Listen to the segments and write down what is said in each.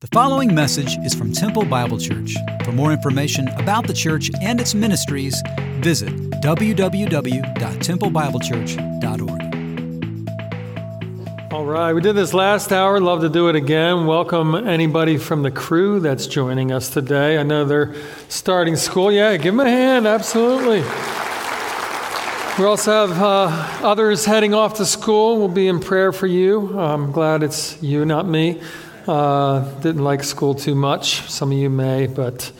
The following message is from Temple Bible Church. For more information about the church and its ministries, visit www.templebiblechurch.org. All right, we did this last hour. Love to do it again. Welcome anybody from the crew that's joining us today. I know they're starting school. Yeah, give them a hand. Absolutely. We also have uh, others heading off to school. We'll be in prayer for you. I'm glad it's you, not me. Uh, didn't like school too much. Some of you may, but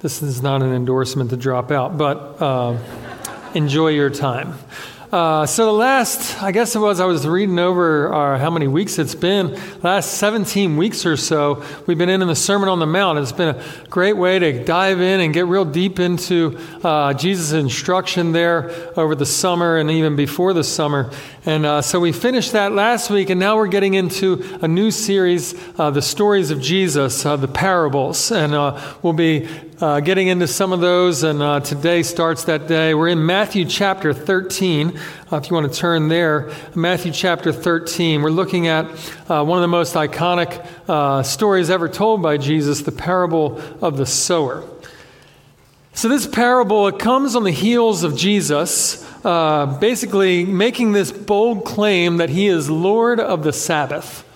this is not an endorsement to drop out. But uh, enjoy your time. Uh, so the last, I guess it was, I was reading over uh, how many weeks it's been. Last 17 weeks or so, we've been in the Sermon on the Mount. It's been a great way to dive in and get real deep into uh, Jesus' instruction there over the summer and even before the summer. And uh, so we finished that last week, and now we're getting into a new series, uh, the stories of Jesus, the parables, and we'll be uh, getting into some of those, and uh, today starts that day. We're in Matthew chapter 13. Uh, if you want to turn there, Matthew chapter 13. We're looking at uh, one of the most iconic uh, stories ever told by Jesus, the parable of the sower. So, this parable, it comes on the heels of Jesus uh, basically making this bold claim that he is Lord of the Sabbath.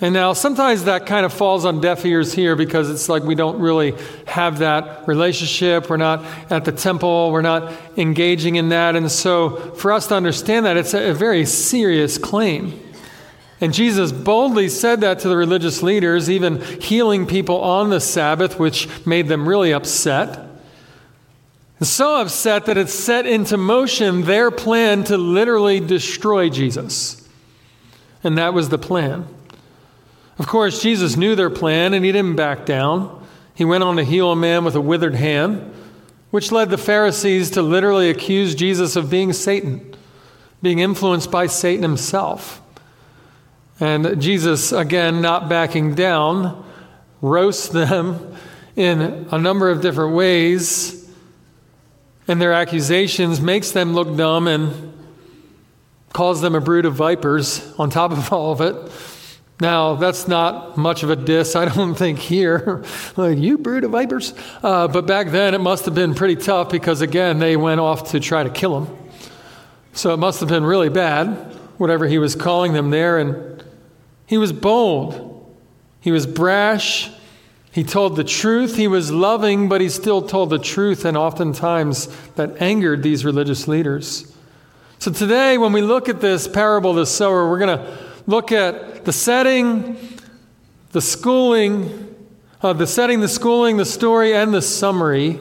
And now sometimes that kind of falls on deaf ears here because it's like we don't really have that relationship. We're not at the temple. We're not engaging in that. And so for us to understand that, it's a, very serious claim. And Jesus boldly said that to the religious leaders, even healing people on the Sabbath, which made them really upset. And so upset that it set into motion their plan to literally destroy Jesus. And that was the plan. Of course, Jesus knew their plan and he didn't back down. He went on to heal a man with a withered hand, which led the Pharisees to literally accuse Jesus of being Satan, being influenced by Satan himself. And Jesus, again, not backing down, roasts them in a number of different ways. And their accusations makes them look dumb and calls them a brood of vipers on top of all of it. Now, that's not much of a diss, I don't think, here. like, you brood of vipers. Uh, but back then, it must have been pretty tough because, again, they went off to try to kill him. So it must have been really bad, whatever he was calling them there. And he was bold, he was brash, he told the truth. He was loving, but he still told the truth, and oftentimes that angered these religious leaders. So today, when we look at this parable the sower, we're going to look at the setting, the schooling, uh, the setting, the schooling, the story, and the summary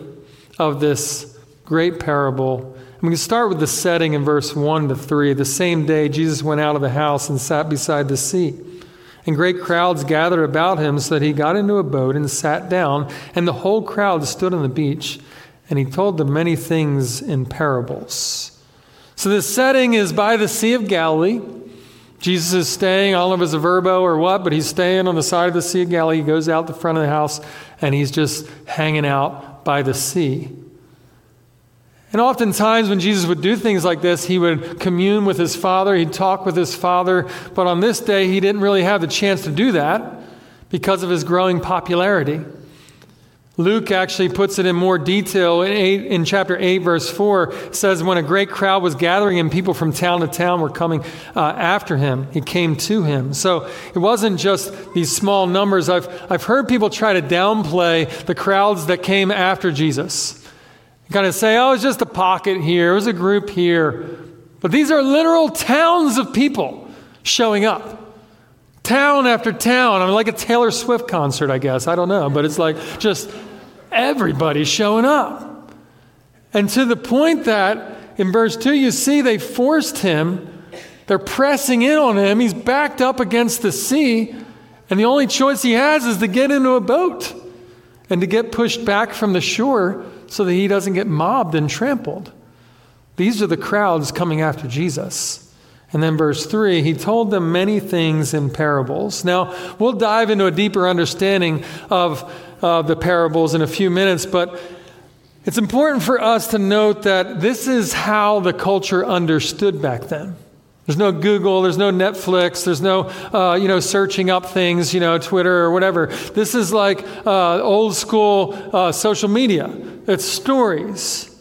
of this great parable. And we can start with the setting in verse 1 to 3. The same day, Jesus went out of the house and sat beside the sea. And great crowds gathered about him so that he got into a boat and sat down, and the whole crowd stood on the beach. And he told them many things in parables. So the setting is by the Sea of Galilee. Jesus is staying, I don't know if it's a Vrbo or what, but he's staying on the side of the Sea of Galilee. He goes out the front of the house and he's just hanging out by the sea. And oftentimes, when Jesus would do things like this, he would commune with his Father, he'd talk with his Father. But on this day, he didn't really have the chance to do that because of his growing popularity. Luke actually puts it in more detail in, eight, in chapter 8, verse 4. says, When a great crowd was gathering and people from town to town were coming uh, after him, he came to him. So it wasn't just these small numbers. I've, I've heard people try to downplay the crowds that came after Jesus. Kind of say, oh, it's just a pocket here, it was a group here. But these are literal towns of people showing up town after town. I mean, like a Taylor Swift concert, I guess. I don't know. But it's like just everybody's showing up. And to the point that in verse 2, you see they forced him, they're pressing in on him. He's backed up against the sea, and the only choice he has is to get into a boat and to get pushed back from the shore so that he doesn't get mobbed and trampled. These are the crowds coming after Jesus. And then, verse 3, he told them many things in parables. Now, we'll dive into a deeper understanding of uh, the parables in a few minutes, but it's important for us to note that this is how the culture understood back then. There's no Google, there's no Netflix, there's no, uh, you know, searching up things, you know, Twitter or whatever. This is like uh, old school uh, social media. It's stories.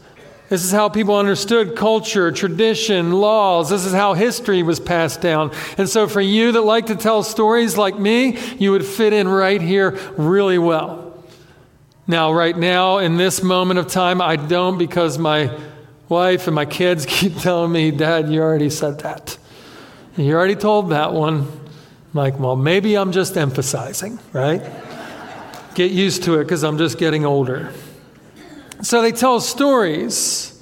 This is how people understood culture, tradition, laws. This is how history was passed down. And so, for you that like to tell stories like me, you would fit in right here really well. Now, right now, in this moment of time, I don't because my wife and my kids keep telling me, Dad, you already said that. You already told that one. I'm like, well, maybe I'm just emphasizing, right? Get used to it because I'm just getting older. So they tell stories.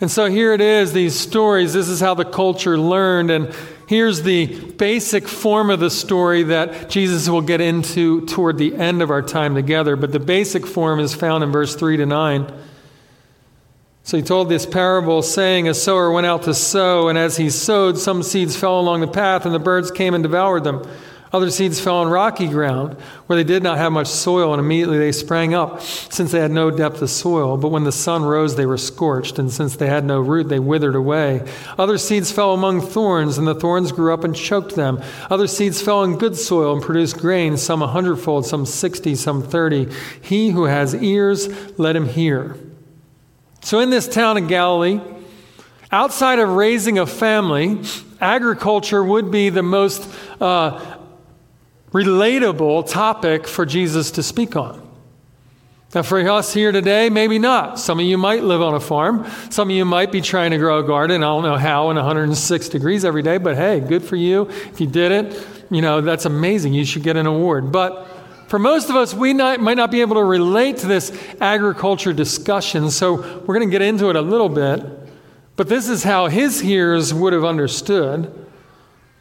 And so here it is, these stories. This is how the culture learned. And here's the basic form of the story that Jesus will get into toward the end of our time together. But the basic form is found in verse 3 to 9. So he told this parable, saying, A sower went out to sow, and as he sowed, some seeds fell along the path, and the birds came and devoured them. Other seeds fell on rocky ground, where they did not have much soil, and immediately they sprang up, since they had no depth of soil. But when the sun rose, they were scorched, and since they had no root, they withered away. Other seeds fell among thorns, and the thorns grew up and choked them. Other seeds fell in good soil and produced grain, some a hundredfold, some sixty, some thirty. He who has ears, let him hear. So, in this town of Galilee, outside of raising a family, agriculture would be the most uh, relatable topic for Jesus to speak on. Now, for us here today, maybe not. Some of you might live on a farm. Some of you might be trying to grow a garden. I don't know how in 106 degrees every day, but hey, good for you. If you did it, you know, that's amazing. You should get an award. But for most of us, we not, might not be able to relate to this agriculture discussion, so we're going to get into it a little bit. But this is how his hearers would have understood.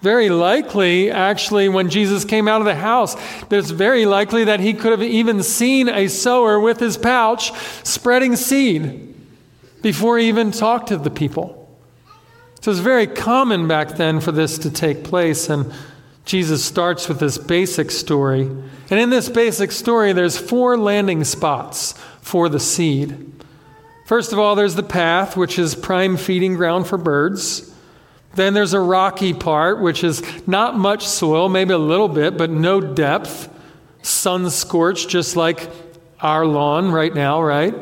Very likely, actually, when Jesus came out of the house, it's very likely that he could have even seen a sower with his pouch spreading seed before he even talked to the people. So it's very common back then for this to take place. And Jesus starts with this basic story. And in this basic story, there's four landing spots for the seed. First of all, there's the path, which is prime feeding ground for birds. Then there's a rocky part, which is not much soil, maybe a little bit, but no depth. Sun scorched, just like our lawn right now, right?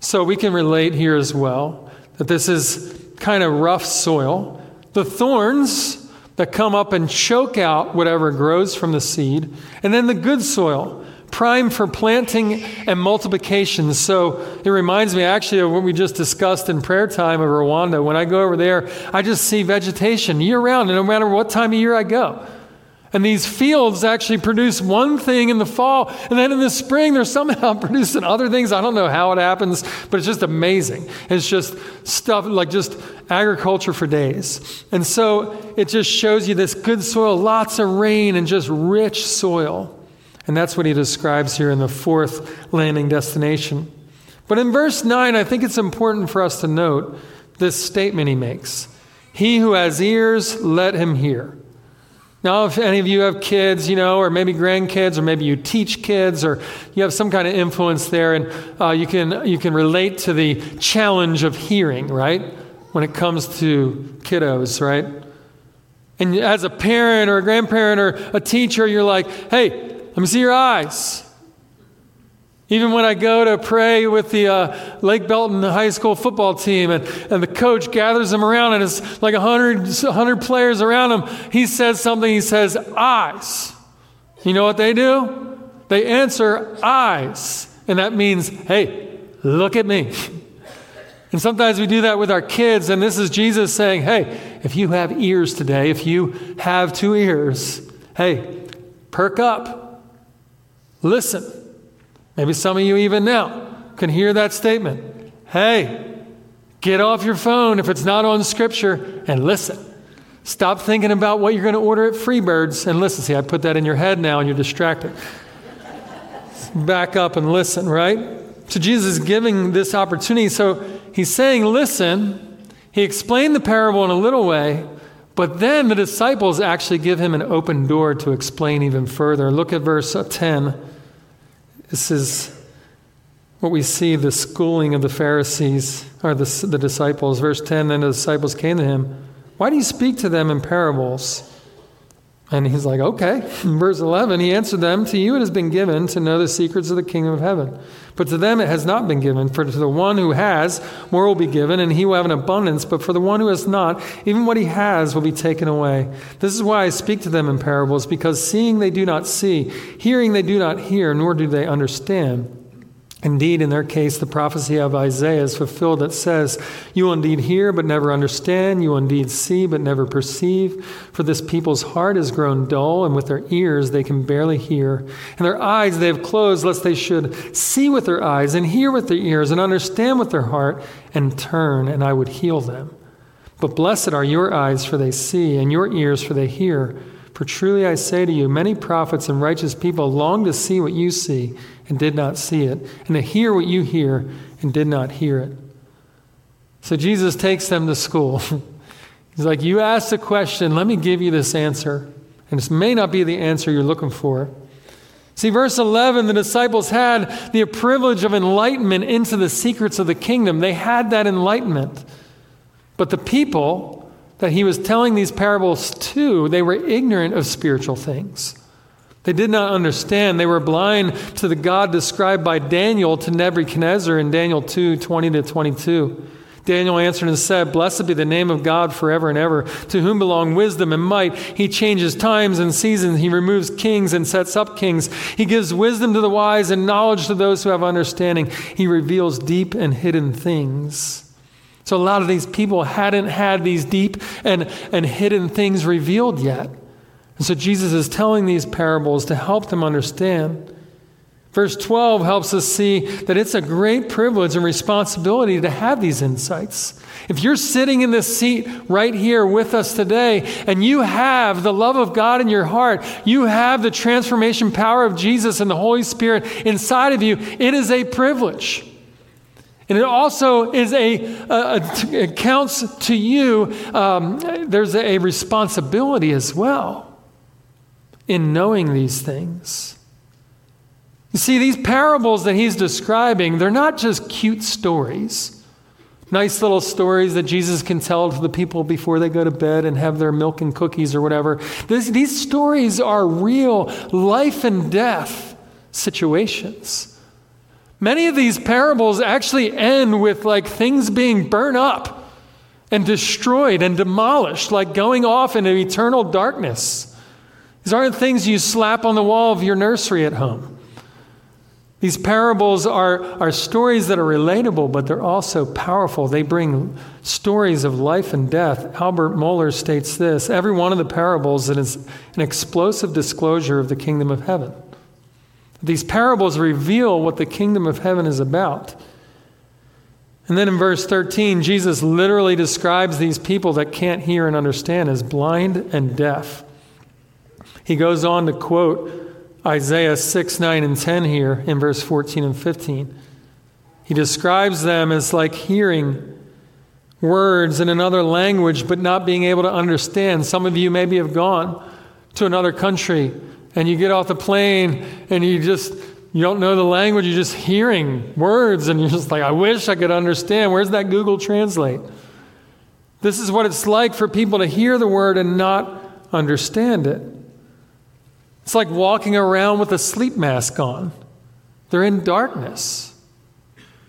So we can relate here as well that this is kind of rough soil. The thorns, that come up and choke out whatever grows from the seed. And then the good soil, prime for planting and multiplication. So it reminds me actually of what we just discussed in prayer time of Rwanda. When I go over there, I just see vegetation year round, and no matter what time of year I go. And these fields actually produce one thing in the fall, and then in the spring they're somehow producing other things. I don't know how it happens, but it's just amazing. It's just stuff like just agriculture for days. And so it just shows you this good soil, lots of rain, and just rich soil. And that's what he describes here in the fourth landing destination. But in verse 9, I think it's important for us to note this statement he makes He who has ears, let him hear. Now, if any of you have kids, you know, or maybe grandkids, or maybe you teach kids, or you have some kind of influence there, and uh, you, can, you can relate to the challenge of hearing, right? When it comes to kiddos, right? And as a parent or a grandparent or a teacher, you're like, hey, let me see your eyes. Even when I go to pray with the uh, Lake Belton High School football team and, and the coach gathers them around and it's like 100, 100 players around him, he says something, he says, eyes. You know what they do? They answer eyes. And that means, hey, look at me. And sometimes we do that with our kids, and this is Jesus saying, hey, if you have ears today, if you have two ears, hey, perk up, listen. Maybe some of you, even now, can hear that statement. Hey, get off your phone if it's not on Scripture and listen. Stop thinking about what you're going to order at Freebirds and listen. See, I put that in your head now and you're distracted. Back up and listen, right? So Jesus is giving this opportunity. So he's saying, listen. He explained the parable in a little way, but then the disciples actually give him an open door to explain even further. Look at verse 10. This is what we see the schooling of the Pharisees, or the, the disciples. Verse 10 Then the disciples came to him Why do you speak to them in parables? And he's like, okay. In verse 11, he answered them, To you it has been given to know the secrets of the kingdom of heaven. But to them it has not been given. For to the one who has, more will be given, and he will have an abundance. But for the one who has not, even what he has will be taken away. This is why I speak to them in parables, because seeing they do not see, hearing they do not hear, nor do they understand. Indeed, in their case, the prophecy of Isaiah is fulfilled that says, You indeed hear, but never understand. You indeed see, but never perceive. For this people's heart is grown dull, and with their ears they can barely hear. And their eyes they have closed, lest they should see with their eyes, and hear with their ears, and understand with their heart, and turn, and I would heal them. But blessed are your eyes, for they see, and your ears, for they hear. For truly I say to you, many prophets and righteous people long to see what you see and did not see it, and to hear what you hear and did not hear it. So Jesus takes them to school. He's like, You asked a question, let me give you this answer. And this may not be the answer you're looking for. See, verse 11, the disciples had the privilege of enlightenment into the secrets of the kingdom. They had that enlightenment. But the people, that he was telling these parables to, they were ignorant of spiritual things. They did not understand. They were blind to the God described by Daniel to Nebuchadnezzar in Daniel 2 20 to 22. Daniel answered and said, Blessed be the name of God forever and ever, to whom belong wisdom and might. He changes times and seasons. He removes kings and sets up kings. He gives wisdom to the wise and knowledge to those who have understanding. He reveals deep and hidden things. So a lot of these people hadn't had these deep and, and hidden things revealed yet. And so Jesus is telling these parables to help them understand. Verse 12 helps us see that it's a great privilege and responsibility to have these insights. If you're sitting in this seat right here with us today and you have the love of God in your heart, you have the transformation power of Jesus and the Holy Spirit inside of you, it is a privilege. And it also is a, a, a it counts to you, um, there's a responsibility as well in knowing these things. You see, these parables that he's describing, they're not just cute stories. Nice little stories that Jesus can tell to the people before they go to bed and have their milk and cookies or whatever. This, these stories are real life and death situations. Many of these parables actually end with like things being burned up and destroyed and demolished, like going off into eternal darkness. These aren't things you slap on the wall of your nursery at home. These parables are, are stories that are relatable, but they're also powerful. They bring stories of life and death. Albert Mohler states this every one of the parables is an explosive disclosure of the kingdom of heaven. These parables reveal what the kingdom of heaven is about. And then in verse 13, Jesus literally describes these people that can't hear and understand as blind and deaf. He goes on to quote Isaiah 6, 9, and 10 here in verse 14 and 15. He describes them as like hearing words in another language but not being able to understand. Some of you maybe have gone to another country and you get off the plane and you just you don't know the language you're just hearing words and you're just like i wish i could understand. Where's that google translate? This is what it's like for people to hear the word and not understand it. It's like walking around with a sleep mask on. They're in darkness.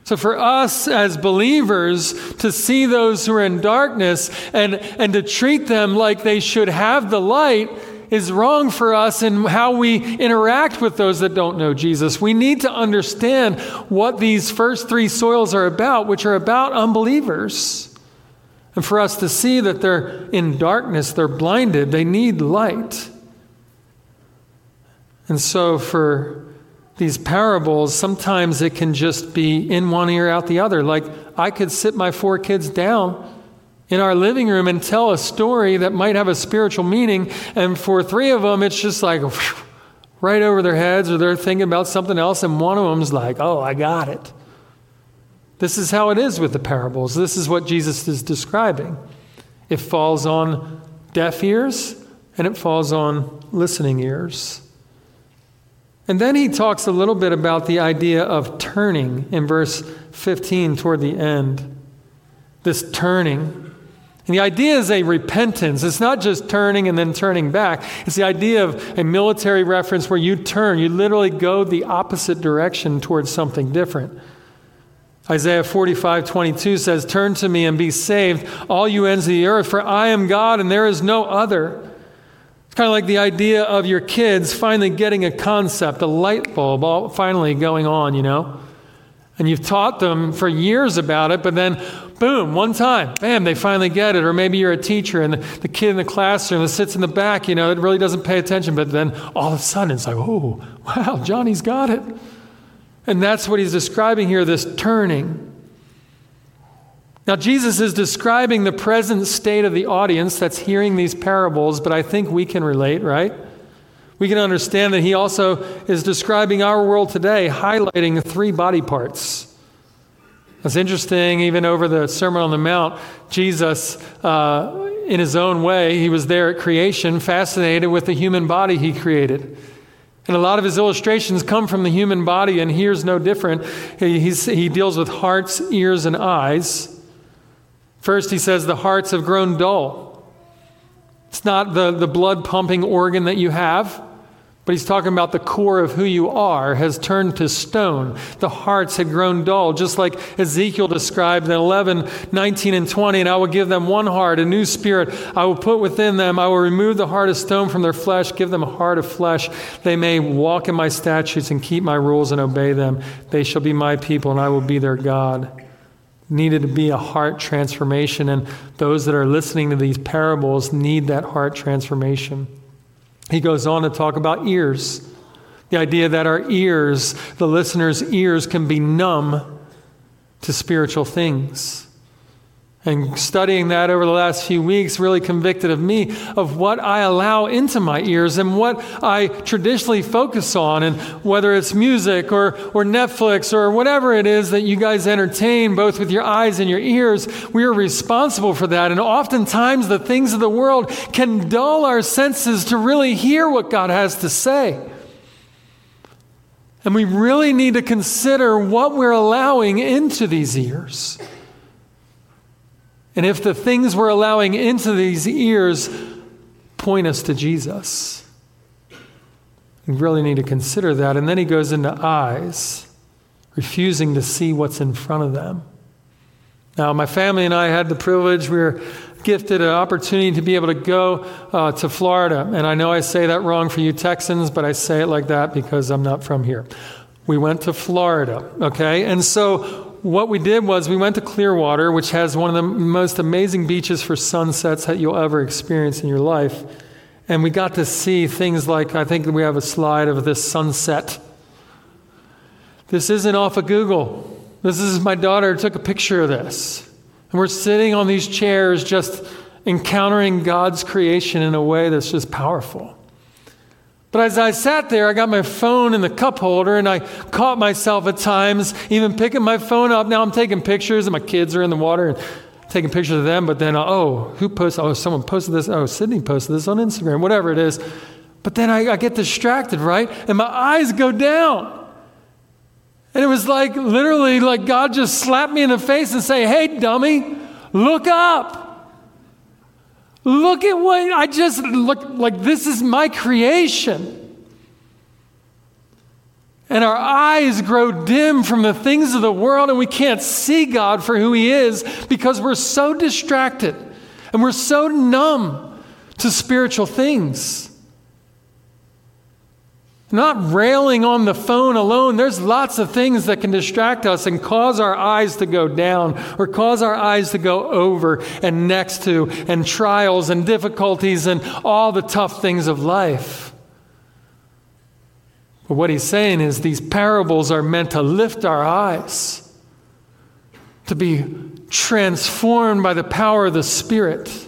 So, for us as believers to see those who are in darkness and, and to treat them like they should have the light is wrong for us in how we interact with those that don't know Jesus. We need to understand what these first three soils are about, which are about unbelievers. And for us to see that they're in darkness, they're blinded, they need light. And so for these parables, sometimes it can just be in one ear, out the other. Like I could sit my four kids down in our living room and tell a story that might have a spiritual meaning. And for three of them, it's just like whew, right over their heads, or they're thinking about something else, and one of them's like, oh, I got it. This is how it is with the parables. This is what Jesus is describing. It falls on deaf ears and it falls on listening ears. And then he talks a little bit about the idea of turning in verse 15 toward the end. This turning. And the idea is a repentance. It's not just turning and then turning back. It's the idea of a military reference where you turn, you literally go the opposite direction towards something different. Isaiah 45, 22 says, Turn to me and be saved, all you ends of the earth, for I am God and there is no other. It's kind of like the idea of your kids finally getting a concept, a light bulb, all finally going on, you know? And you've taught them for years about it, but then, boom, one time, bam, they finally get it. Or maybe you're a teacher and the kid in the classroom that sits in the back, you know, it really doesn't pay attention, but then all of a sudden it's like, oh, wow, Johnny's got it. And that's what he's describing here this turning. Now, Jesus is describing the present state of the audience that's hearing these parables, but I think we can relate, right? We can understand that he also is describing our world today, highlighting three body parts. That's interesting, even over the Sermon on the Mount, Jesus, uh, in his own way, he was there at creation, fascinated with the human body he created. And a lot of his illustrations come from the human body, and here's no different. He, he deals with hearts, ears, and eyes. First, he says the hearts have grown dull. It's not the, the blood pumping organ that you have. But he's talking about the core of who you are has turned to stone. The hearts had grown dull, just like Ezekiel described in 11, 19, and 20. And I will give them one heart, a new spirit. I will put within them. I will remove the heart of stone from their flesh, give them a heart of flesh. They may walk in my statutes and keep my rules and obey them. They shall be my people, and I will be their God. Needed to be a heart transformation, and those that are listening to these parables need that heart transformation. He goes on to talk about ears. The idea that our ears, the listener's ears, can be numb to spiritual things. And studying that over the last few weeks really convicted of me of what I allow into my ears and what I traditionally focus on, and whether it's music or, or Netflix or whatever it is that you guys entertain, both with your eyes and your ears, we are responsible for that. And oftentimes, the things of the world can dull our senses to really hear what God has to say. And we really need to consider what we're allowing into these ears. And if the things we're allowing into these ears point us to Jesus, we really need to consider that. And then he goes into eyes, refusing to see what's in front of them. Now, my family and I had the privilege, we were gifted an opportunity to be able to go uh, to Florida. And I know I say that wrong for you Texans, but I say it like that because I'm not from here. We went to Florida, okay? And so what we did was we went to Clearwater, which has one of the most amazing beaches for sunsets that you'll ever experience in your life. And we got to see things like I think we have a slide of this sunset. This isn't off of Google. This is my daughter took a picture of this. And we're sitting on these chairs just encountering God's creation in a way that's just powerful. But as I sat there, I got my phone in the cup holder and I caught myself at times even picking my phone up. Now I'm taking pictures and my kids are in the water and taking pictures of them. But then, uh, oh, who posted? Oh, someone posted this. Oh, Sydney posted this on Instagram, whatever it is. But then I, I get distracted, right? And my eyes go down. And it was like literally like God just slapped me in the face and say, hey, dummy, look up. Look at what I just look like this is my creation. And our eyes grow dim from the things of the world, and we can't see God for who He is because we're so distracted and we're so numb to spiritual things. Not railing on the phone alone. There's lots of things that can distract us and cause our eyes to go down or cause our eyes to go over and next to and trials and difficulties and all the tough things of life. But what he's saying is these parables are meant to lift our eyes, to be transformed by the power of the Spirit.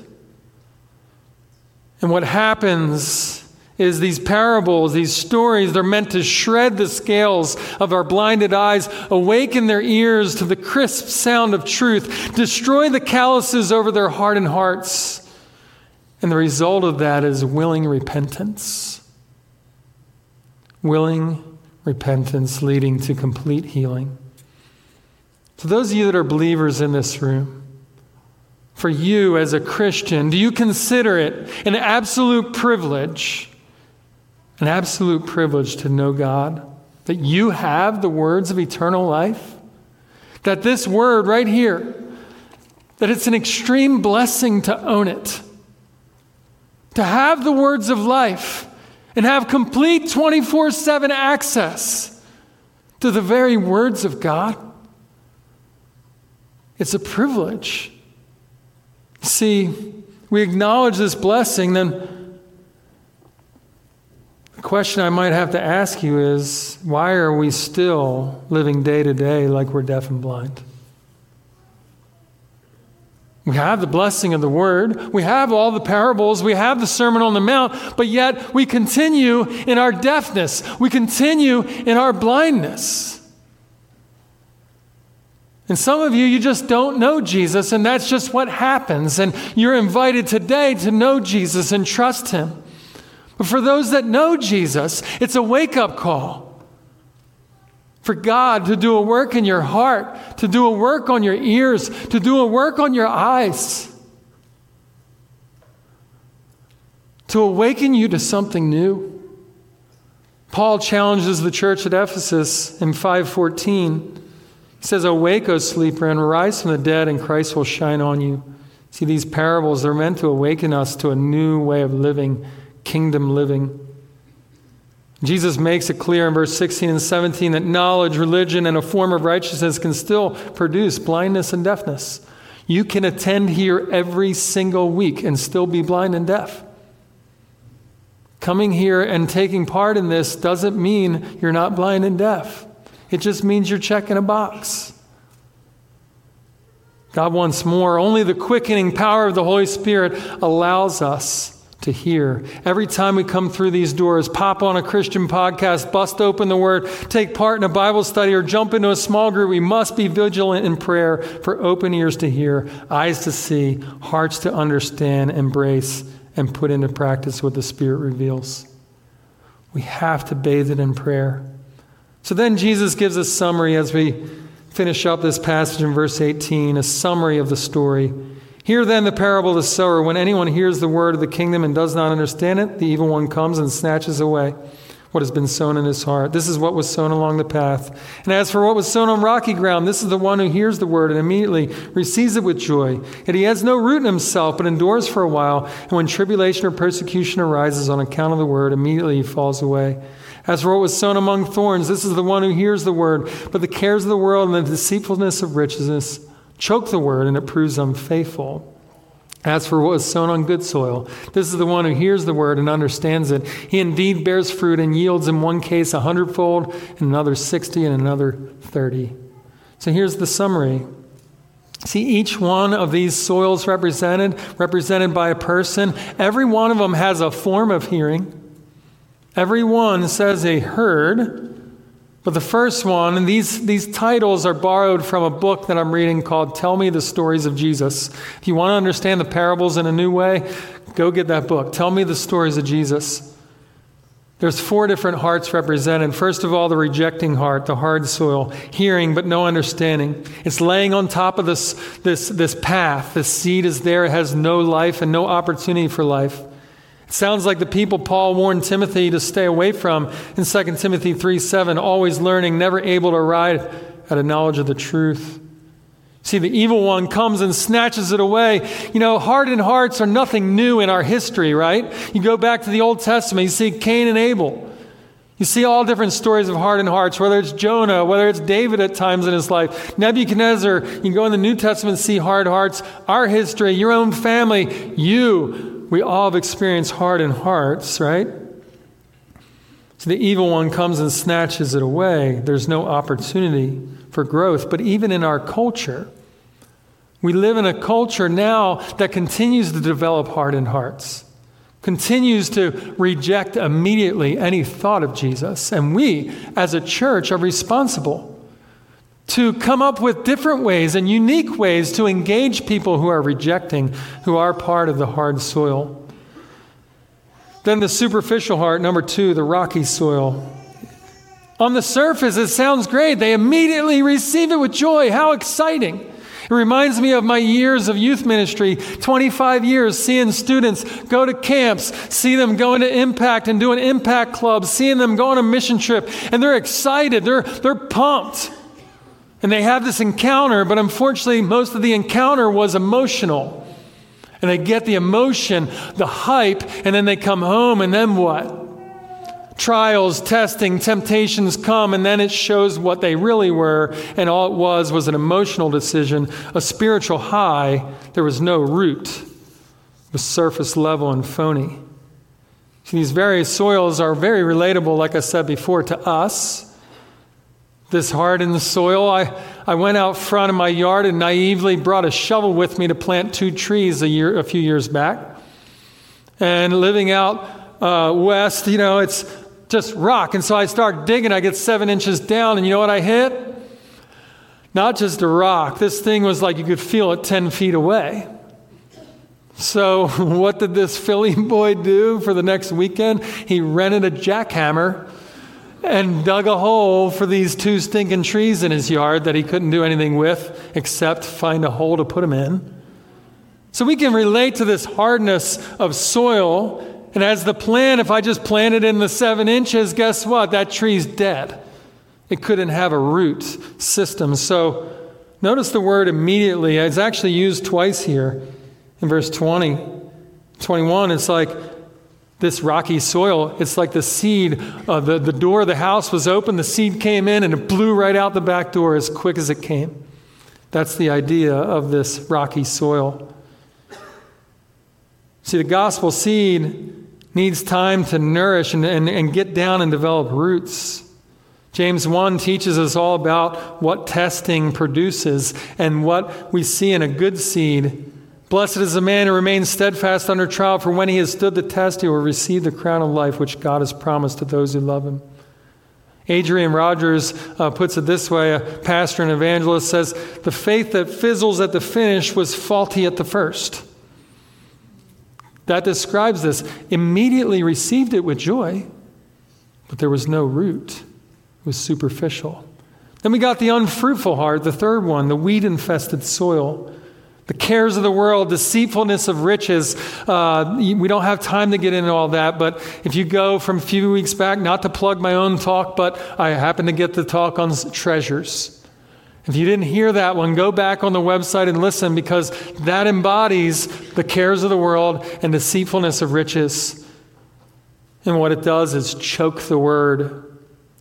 And what happens is these parables, these stories, they're meant to shred the scales of our blinded eyes, awaken their ears to the crisp sound of truth, destroy the calluses over their hardened hearts. And the result of that is willing repentance. Willing repentance leading to complete healing. To those of you that are believers in this room, for you as a Christian? Do you consider it an absolute privilege, an absolute privilege to know God? That you have the words of eternal life? That this word right here, that it's an extreme blessing to own it, to have the words of life and have complete 24 7 access to the very words of God. It's a privilege. See, we acknowledge this blessing, then the question I might have to ask you is why are we still living day to day like we're deaf and blind? We have the blessing of the word. We have all the parables. We have the Sermon on the Mount, but yet we continue in our deafness. We continue in our blindness. And some of you, you just don't know Jesus, and that's just what happens. And you're invited today to know Jesus and trust Him. But for those that know Jesus, it's a wake up call for God to do a work in your heart, to do a work on your ears, to do a work on your eyes, to awaken you to something new. Paul challenges the church at Ephesus in 514. He says, Awake, O sleeper, and rise from the dead, and Christ will shine on you. See, these parables, they're meant to awaken us to a new way of living, kingdom living. Jesus makes it clear in verse 16 and 17 that knowledge, religion, and a form of righteousness can still produce blindness and deafness. You can attend here every single week and still be blind and deaf. Coming here and taking part in this doesn't mean you're not blind and deaf. It just means you're checking a box. God wants more. Only the quickening power of the Holy Spirit allows us to hear. Every time we come through these doors, pop on a Christian podcast, bust open the Word, take part in a Bible study, or jump into a small group, we must be vigilant in prayer for open ears to hear, eyes to see, hearts to understand, embrace, and put into practice what the Spirit reveals. We have to bathe it in prayer. So then Jesus gives a summary as we finish up this passage in verse 18, a summary of the story. Hear then the parable of the sower. When anyone hears the word of the kingdom and does not understand it, the evil one comes and snatches away what has been sown in his heart. This is what was sown along the path. And as for what was sown on rocky ground, this is the one who hears the word and immediately receives it with joy. Yet he has no root in himself, but endures for a while. And when tribulation or persecution arises on account of the word, immediately he falls away. As for what was sown among thorns, this is the one who hears the word, but the cares of the world and the deceitfulness of riches choke the word, and it proves unfaithful. As for what was sown on good soil, this is the one who hears the word and understands it. He indeed bears fruit and yields in one case a hundredfold, in another sixty, and another thirty. So here's the summary. See, each one of these soils represented, represented by a person, every one of them has a form of hearing. Every one says a heard, but the first one, and these, these titles are borrowed from a book that I'm reading called Tell Me the Stories of Jesus. If you want to understand the parables in a new way, go get that book. Tell Me the Stories of Jesus. There's four different hearts represented. First of all, the rejecting heart, the hard soil, hearing but no understanding. It's laying on top of this, this, this path. The seed is there, it has no life and no opportunity for life. It sounds like the people Paul warned Timothy to stay away from in 2 Timothy 3 7, always learning, never able to arrive at a knowledge of the truth. See, the evil one comes and snatches it away. You know, hardened hearts are nothing new in our history, right? You go back to the Old Testament, you see Cain and Abel. You see all different stories of hardened hearts, whether it's Jonah, whether it's David at times in his life, Nebuchadnezzar. You can go in the New Testament and see hard hearts. Our history, your own family, you we all have experienced hardened hearts, right? So the evil one comes and snatches it away. There's no opportunity for growth. But even in our culture, we live in a culture now that continues to develop hardened hearts, continues to reject immediately any thought of Jesus. And we, as a church, are responsible to come up with different ways and unique ways to engage people who are rejecting, who are part of the hard soil. Then the superficial heart, number two, the rocky soil. On the surface, it sounds great. They immediately receive it with joy. How exciting! It reminds me of my years of youth ministry 25 years seeing students go to camps, see them going to impact and doing impact clubs, seeing them go on a mission trip, and they're excited, they're, they're pumped. And they have this encounter, but unfortunately, most of the encounter was emotional. And they get the emotion, the hype, and then they come home, and then what? Trials, testing, temptations come, and then it shows what they really were. And all it was was an emotional decision, a spiritual high. There was no root, it was surface level and phony. See, these various soils are very relatable, like I said before, to us this hard in the soil. I, I went out front of my yard and naively brought a shovel with me to plant two trees a, year, a few years back. And living out uh, west, you know, it's just rock. And so I start digging. I get seven inches down, and you know what I hit? Not just a rock. This thing was like you could feel it 10 feet away. So, what did this Philly boy do for the next weekend? He rented a jackhammer and dug a hole for these two stinking trees in his yard that he couldn't do anything with except find a hole to put them in. So we can relate to this hardness of soil. And as the plant, if I just plant it in the seven inches, guess what? That tree's dead. It couldn't have a root system. So notice the word immediately. It's actually used twice here in verse 20. 21, it's like this rocky soil. It's like the seed, uh, the, the door of the house was open, the seed came in, and it blew right out the back door as quick as it came. That's the idea of this rocky soil. See, the gospel seed needs time to nourish and, and, and get down and develop roots. James 1 teaches us all about what testing produces and what we see in a good seed Blessed is the man who remains steadfast under trial, for when he has stood the test, he will receive the crown of life which God has promised to those who love him. Adrian Rogers uh, puts it this way a pastor and evangelist says, The faith that fizzles at the finish was faulty at the first. That describes this. Immediately received it with joy, but there was no root, it was superficial. Then we got the unfruitful heart, the third one, the weed infested soil. The cares of the world, deceitfulness of riches. Uh, we don't have time to get into all that, but if you go from a few weeks back, not to plug my own talk, but I happen to get the talk on treasures. If you didn't hear that one, go back on the website and listen because that embodies the cares of the world and deceitfulness of riches. And what it does is choke the word,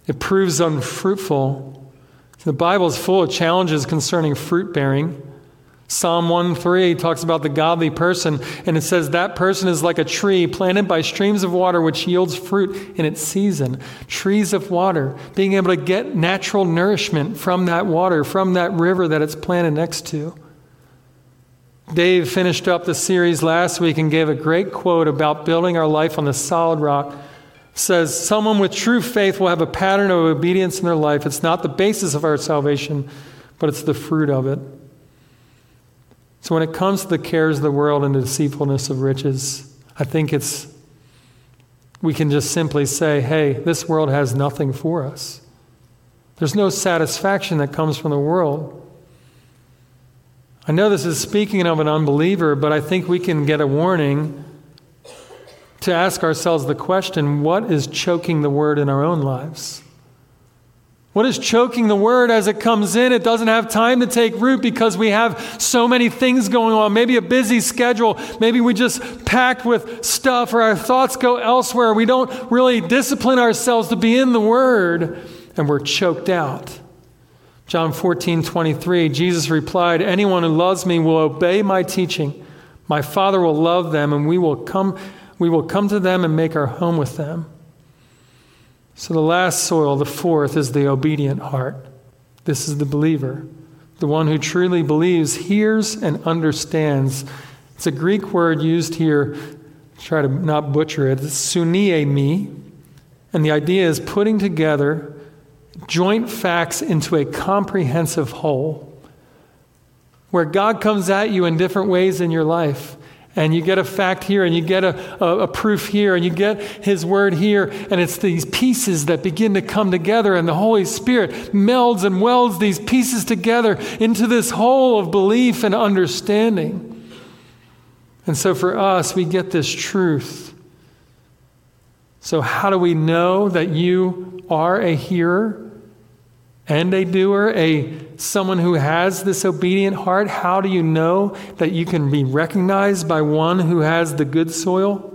it proves unfruitful. The Bible is full of challenges concerning fruit bearing. Psalm 1 3 talks about the godly person, and it says that person is like a tree planted by streams of water which yields fruit in its season. Trees of water, being able to get natural nourishment from that water, from that river that it's planted next to. Dave finished up the series last week and gave a great quote about building our life on the solid rock. Says, Someone with true faith will have a pattern of obedience in their life. It's not the basis of our salvation, but it's the fruit of it. So when it comes to the cares of the world and the deceitfulness of riches, I think it's we can just simply say, hey, this world has nothing for us. There's no satisfaction that comes from the world. I know this is speaking of an unbeliever, but I think we can get a warning to ask ourselves the question what is choking the word in our own lives? What is choking the word as it comes in? It doesn't have time to take root because we have so many things going on. Maybe a busy schedule. Maybe we just packed with stuff or our thoughts go elsewhere. We don't really discipline ourselves to be in the word and we're choked out. John 14, 23, Jesus replied, Anyone who loves me will obey my teaching. My Father will love them, and we will come, we will come to them and make our home with them. So, the last soil, the fourth, is the obedient heart. This is the believer. The one who truly believes, hears, and understands. It's a Greek word used here, try to not butcher it. It's me. And the idea is putting together joint facts into a comprehensive whole where God comes at you in different ways in your life and you get a fact here, and you get a, a, a, proof here, and you get His Word here, and it's these pieces that begin to come together, and the Holy Spirit melds and welds these pieces together into this whole of belief and understanding. And so for us, we get this truth. So, how do we know that you are a hearer? And a doer, a someone who has this obedient heart, how do you know that you can be recognized by one who has the good soil?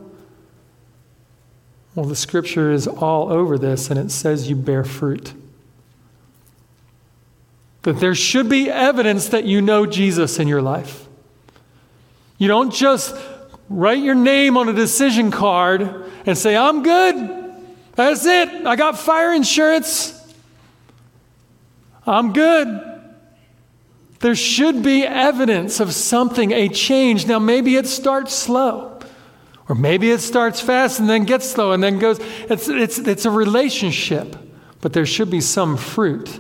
Well, the scripture is all over this, and it says you bear fruit. That there should be evidence that you know Jesus in your life. You don't just write your name on a decision card and say, I'm good. That's it. I got fire insurance. I'm good. There should be evidence of something, a change. Now, maybe it starts slow, or maybe it starts fast and then gets slow and then goes. It's, it's, it's a relationship, but there should be some fruit.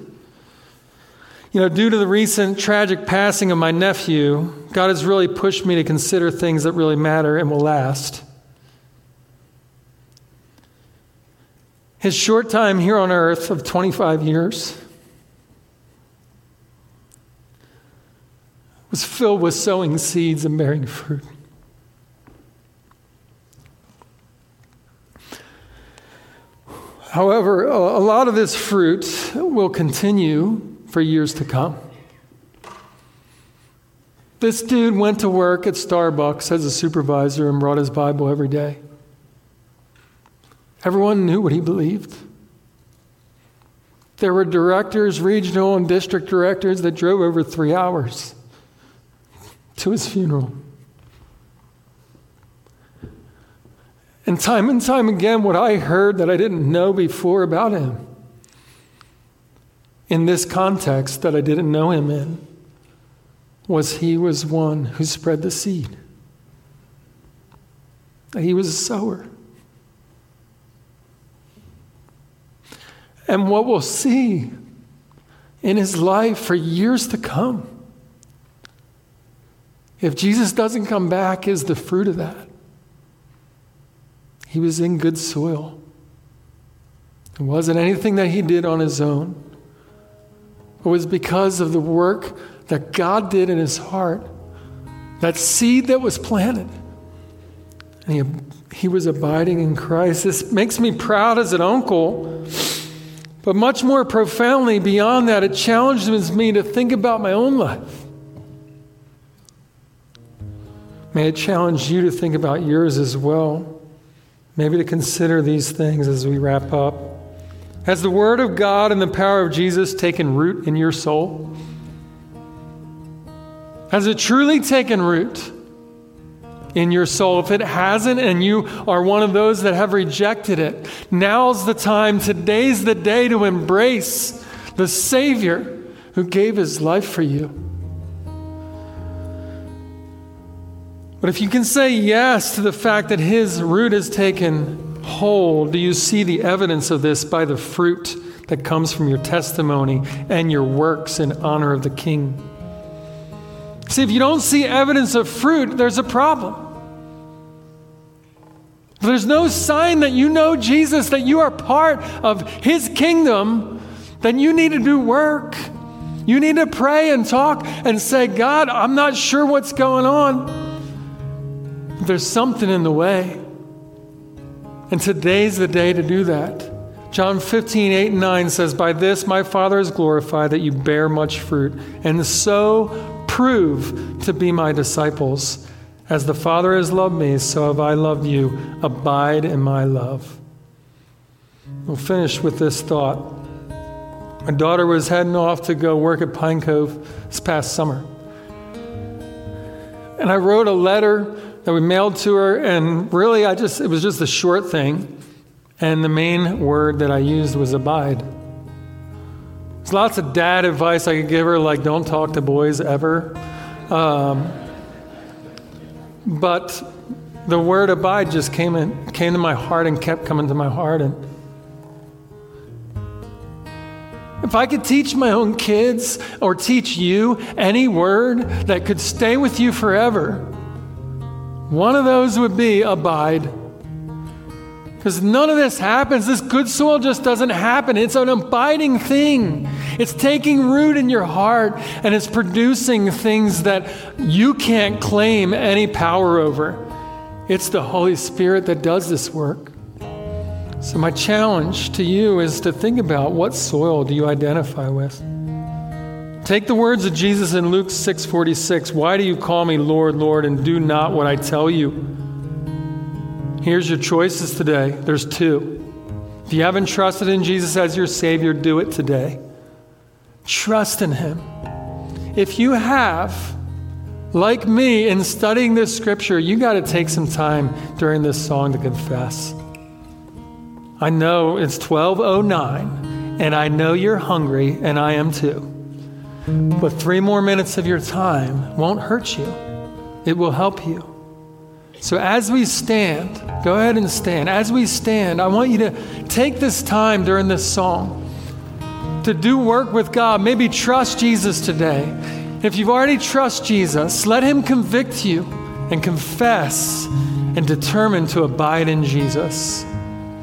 You know, due to the recent tragic passing of my nephew, God has really pushed me to consider things that really matter and will last. His short time here on earth of 25 years was filled with sowing seeds and bearing fruit. However, a lot of this fruit will continue for years to come. This dude went to work at Starbucks as a supervisor and brought his Bible every day. Everyone knew what he believed. There were directors, regional and district directors that drove over three hours to his funeral. And time and time again, what I heard that I didn't know before about him, in this context that I didn't know him in, was he was one who spread the seed. He was a sower. And what we'll see in his life for years to come if Jesus doesn't come back, is the fruit of that. He was in good soil. It wasn't anything that he did on his own. It was because of the work that God did in his heart, that seed that was planted. And he, he was abiding in Christ. This makes me proud as an uncle. But much more profoundly, beyond that, it challenges me to think about my own life. May it challenge you to think about yours as well. Maybe to consider these things as we wrap up. Has the Word of God and the power of Jesus taken root in your soul? Has it truly taken root in your soul? If it hasn't, and you are one of those that have rejected it, now's the time. Today's the day to embrace the Savior who gave his life for you. But if you can say yes to the fact that his root has taken hold, do you see the evidence of this by the fruit that comes from your testimony and your works in honor of the King? See, if you don't see evidence of fruit, there's a problem. If there's no sign that you know Jesus, that you are part of his kingdom, then you need to do work. You need to pray and talk and say, God, I'm not sure what's going on. There's something in the way. And today's the day to do that. John 15, 8 and 9 says, By this my Father is glorified, that you bear much fruit, and so prove to be my disciples. As the Father has loved me, so have I loved you. Abide in my love. We'll finish with this thought. My daughter was heading off to go work at Pine Cove this past summer. And I wrote a letter that we mailed to her, and really, I just it was just a short thing, and the main word that I used was abide. There's lots of dad advice I could give her, like don't talk to boys ever, um, but the word abide just came in, came to my heart and kept coming to my heart, and. If I could teach my own kids or teach you any word that could stay with you forever, One of those would be abide. Because none of this happens. This good soil just doesn't happen. It's an abiding thing. It's taking root in your heart and it's producing things that you can't claim any power over. It's the Holy Spirit that does this work. So, my challenge to you is to think about what soil do you identify with? Take the words of Jesus in Luke 6:46, "Why do you call me Lord, Lord and do not what I tell you?" Here's your choices today. There's two. If you haven't trusted in Jesus as your savior, do it today. Trust in him. If you have, like me in studying this scripture, you got to take some time during this song to confess. I know it's 1209 and I know you're hungry and I am too. But three more minutes of your time won't hurt you, it will help you. So, as we stand, go ahead and stand. As we stand, I want you to take this time during this song to do work with God. Maybe trust Jesus today. If you've already trust Jesus, let him convict you and confess and determine to abide in Jesus.